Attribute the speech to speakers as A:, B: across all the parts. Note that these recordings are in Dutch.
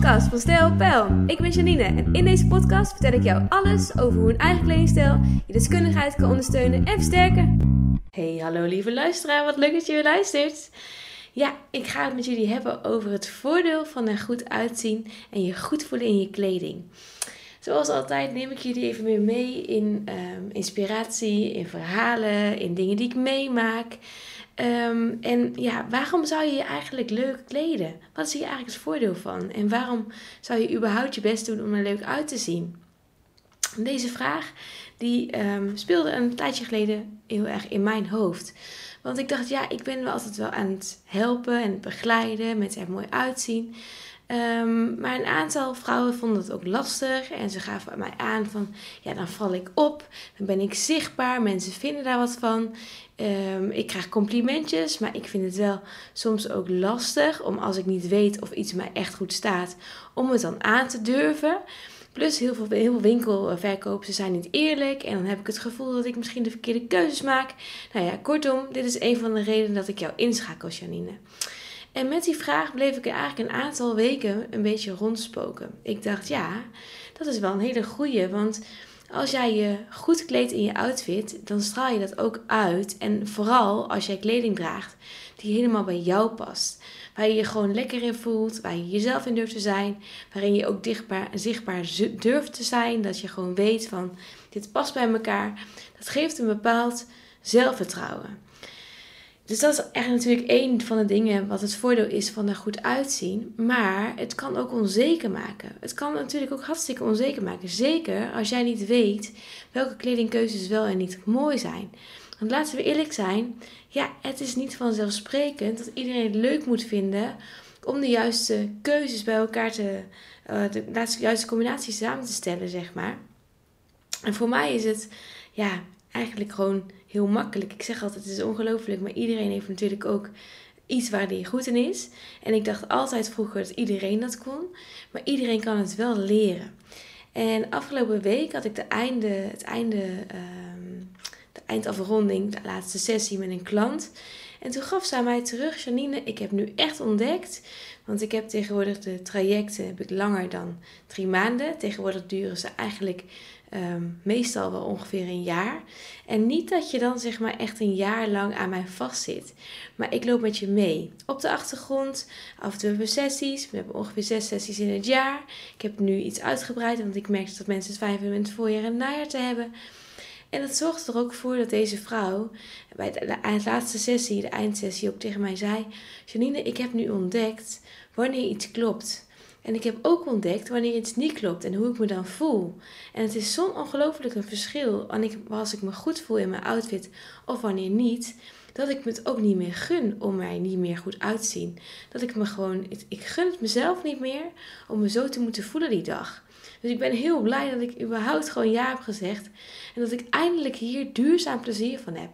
A: podcast van Stijl. Ik ben Janine en in deze podcast vertel ik jou alles over hoe een eigen kledingstijl je deskundigheid kan ondersteunen en versterken. Hey, hallo lieve luisteraar, wat leuk dat je weer luistert. Ja, ik ga het met jullie hebben over het voordeel van er goed uitzien en je goed voelen in je kleding. Zoals altijd neem ik jullie even weer mee in ehm, inspiratie, in verhalen, in dingen die ik meemaak. Ehm, en ja, waarom zou je je eigenlijk leuk kleden? Wat is hier eigenlijk het voordeel van? En waarom zou je überhaupt je best doen om er leuk uit te zien? Deze vraag die um, speelde een tijdje geleden heel erg in mijn hoofd. Want ik dacht, ja, ik ben wel altijd wel aan het helpen en begeleiden, met er mooi uitzien. Um, maar een aantal vrouwen vonden het ook lastig en ze gaven mij aan van, ja, dan val ik op, dan ben ik zichtbaar, mensen vinden daar wat van. Um, ik krijg complimentjes, maar ik vind het wel soms ook lastig om als ik niet weet of iets mij echt goed staat, om het dan aan te durven. Plus heel veel, heel ze zijn niet eerlijk. En dan heb ik het gevoel dat ik misschien de verkeerde keuzes maak. Nou ja, kortom, dit is een van de redenen dat ik jou inschakel, Janine. En met die vraag bleef ik er eigenlijk een aantal weken een beetje rondspoken. Ik dacht, ja, dat is wel een hele goeie. Want als jij je goed kleedt in je outfit, dan straal je dat ook uit. En vooral als jij kleding draagt die helemaal bij jou past. Waar je je gewoon lekker in voelt, waar je jezelf in durft te zijn. Waarin je ook zichtbaar durft te zijn. Dat je gewoon weet van, dit past bij elkaar. Dat geeft een bepaald zelfvertrouwen. Dus dat is echt natuurlijk één van de dingen wat het voordeel is van er goed uitzien. Maar het kan ook onzeker maken. Het kan natuurlijk ook hartstikke onzeker maken. Zeker als jij niet weet welke kledingkeuzes wel en niet mooi zijn. Want laten we eerlijk zijn, ja, het is niet vanzelfsprekend dat iedereen het leuk moet vinden om de juiste keuzes bij elkaar te, uh, de juiste combinaties samen te stellen, zeg maar. En voor mij is het, ja, eigenlijk gewoon heel makkelijk. Ik zeg altijd, het is ongelooflijk, maar iedereen heeft natuurlijk ook iets waar hij goed in is. En ik dacht altijd vroeger dat iedereen dat kon, maar iedereen kan het wel leren. En afgelopen week had ik de einde, het einde, uh, de eindafronding, de laatste sessie met een klant. En toen gaf zij mij terug, Janine, ik heb nu echt ontdekt, want ik heb tegenwoordig de trajecten heb ik langer dan drie maanden. Tegenwoordig duren ze eigenlijk Ehm, meestal wel ongeveer een jaar. En niet dat je dan zeg maar echt een jaar lang aan mij vastzit. Maar ik loop met je mee. Op de achtergrond, af en toe hebben we sessies. We hebben ongeveer zes sessies in het jaar. Ik heb nu iets uitgebreid, want ik merkte dat mensen het fijn vinden om het voorjaar en najaar te hebben. En dat zorgt er ook voor dat deze vrouw bij de, laatste sessie, de eindsessie, ook tegen mij zei: Janine, ik heb nu ontdekt wanneer iets klopt. En ik heb ook ontdekt wanneer iets niet klopt en hoe ik me dan voel. En het is zo'n ongelooflijk een verschil als ik me goed voel in mijn outfit of wanneer niet. Dat ik me het ook niet meer gun om mij niet meer goed uit te zien. Dat ik me gewoon, ik gun het mezelf niet meer om me zo te moeten voelen die dag. Dus ik ben heel blij dat ik überhaupt gewoon ja heb gezegd. En dat ik eindelijk hier duurzaam plezier van heb.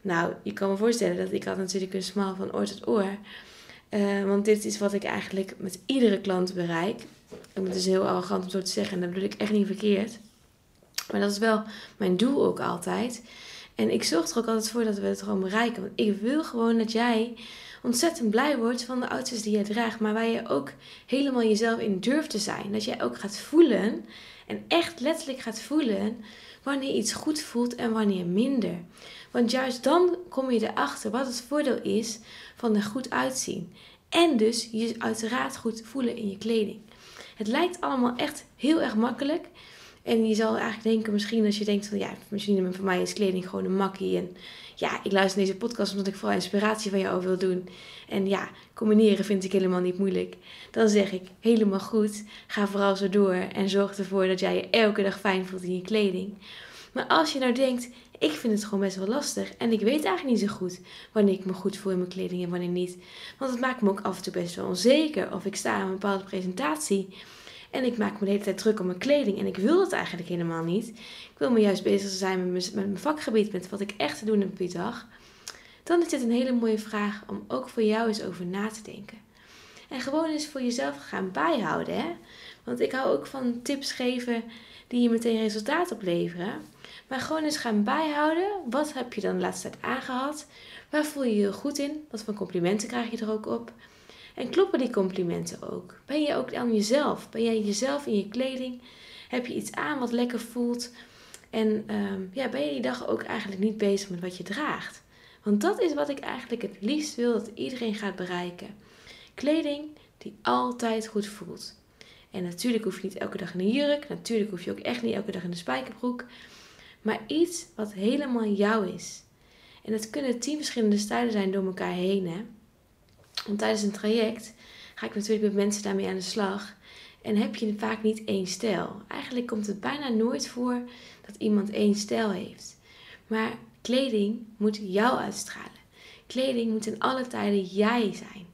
A: Nou, je kan me voorstellen dat ik had natuurlijk een smal van oor tot oor. Uh, want dit is wat ik eigenlijk met iedere klant bereik. En het is heel arrogant om zo te zeggen, en dat bedoel ik echt niet verkeerd. Maar dat is wel mijn doel ook altijd. En ik zorg er ook altijd voor dat we het gewoon bereiken. Want ik wil gewoon dat jij ontzettend blij wordt van de outfits die jij draagt. Maar waar je ook helemaal jezelf in durft te zijn. Dat jij ook gaat voelen. En echt letterlijk gaat voelen wanneer iets goed voelt en wanneer minder. Want juist dan kom je erachter wat het voordeel is van er goed uitzien. En dus je uiteraard goed voelen in je kleding. Het lijkt allemaal echt heel erg makkelijk. En je zal eigenlijk denken, misschien als je denkt van ja, misschien voor mij is kleding gewoon een makkie. En ja, ik luister deze podcast omdat ik vooral inspiratie van jou wil doen. En ja, combineren vind ik helemaal niet moeilijk. Dan zeg ik helemaal goed. Ga vooral zo door en zorg ervoor dat jij je elke dag fijn voelt in je kleding. Maar als je nou denkt, ik vind het gewoon best wel lastig. En ik weet eigenlijk niet zo goed wanneer ik me goed voel in mijn kleding en wanneer niet. Want het maakt me ook af en toe best wel onzeker. Of ik sta aan een bepaalde presentatie. En ik maak me de hele tijd druk om mijn kleding. En ik wil dat eigenlijk helemaal niet. Ik wil me juist bezig zijn met mijn, vakgebied. Met wat ik echt te doen heb op die dag. Dan is dit een hele mooie vraag om ook voor jou eens over na te denken. En gewoon eens voor jezelf gaan bijhouden. Hè? Want ik hou ook van tips geven die je meteen resultaat opleveren. Maar gewoon eens gaan bijhouden. Wat heb je dan de laatste tijd aangehad? Waar voel je je goed in? Wat voor complimenten krijg je er ook op? En kloppen die complimenten ook? Ben je ook aan jezelf? Ben jij jezelf in je kleding? Heb je iets aan wat lekker voelt? En ehm, ja, ben je die dag ook eigenlijk niet bezig met wat je draagt? Want dat is wat ik eigenlijk het liefst wil dat iedereen gaat bereiken. Kleding die altijd goed voelt. En natuurlijk hoef je niet elke dag in een jurk. Natuurlijk hoef je ook echt niet elke dag in de spijkerbroek. Maar iets wat helemaal jou is. En dat kunnen tien verschillende stijlen zijn door elkaar heen. Hè? Want tijdens een traject ga ik natuurlijk met mensen daarmee aan de slag. En heb je vaak niet één stijl. Eigenlijk komt het bijna nooit voor dat iemand één stijl heeft. Maar kleding moet jou uitstralen. Kleding moet in alle tijden jij zijn.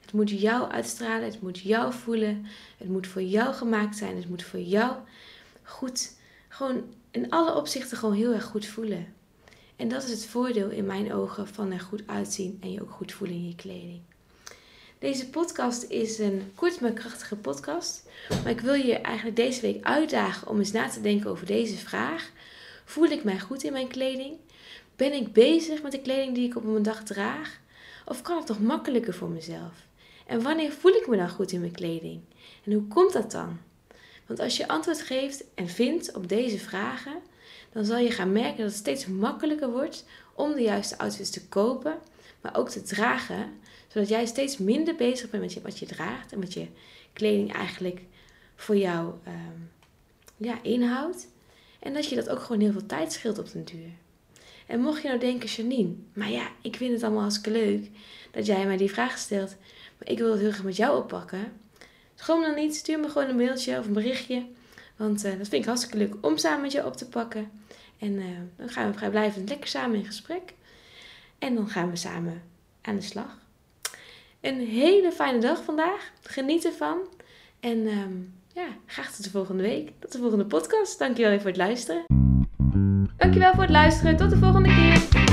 A: Het moet jou uitstralen, het moet jou voelen, het moet voor jou gemaakt zijn, het moet voor jou goed, gewoon in alle opzichten gewoon heel erg goed voelen. En dat is het voordeel in mijn ogen van er goed uitzien en je ook goed voelen in je kleding. Deze podcast is een kort maar krachtige podcast. Maar ik wil je eigenlijk deze week uitdagen om eens na te denken over deze vraag. Voel ik mij goed in mijn kleding? Ben ik bezig met de kleding die ik op mijn dag draag? Of kan het toch makkelijker voor mezelf? En wanneer voel ik me dan goed in mijn kleding? En hoe komt dat dan? Want als je antwoord geeft en vindt op deze vragen, dan zal je gaan merken dat het steeds makkelijker wordt om de juiste outfits te kopen, maar ook te dragen, zodat jij steeds minder bezig bent met wat je draagt en wat je kleding eigenlijk voor jou um, ja, inhoudt. En dat je dat ook gewoon heel veel tijd scheelt op den duur. En mocht je nou denken, Janine, maar ja, ik vind het allemaal hartstikke leuk dat jij mij die vraag stelt, maar ik wil het heel graag met jou oppakken. Schroom dan niet, stuur me gewoon een mailtje of een berichtje. Want uh, dat vind ik hartstikke leuk om samen met je op te pakken. En uh, dan gaan we vrijblijvend lekker samen in gesprek. En dan gaan we samen aan de slag. Een hele fijne dag vandaag. Geniet ervan. En um, ja, graag tot de volgende week. Tot de volgende podcast. Dankjewel even voor het luisteren. Dankjewel voor het luisteren. Tot de volgende keer.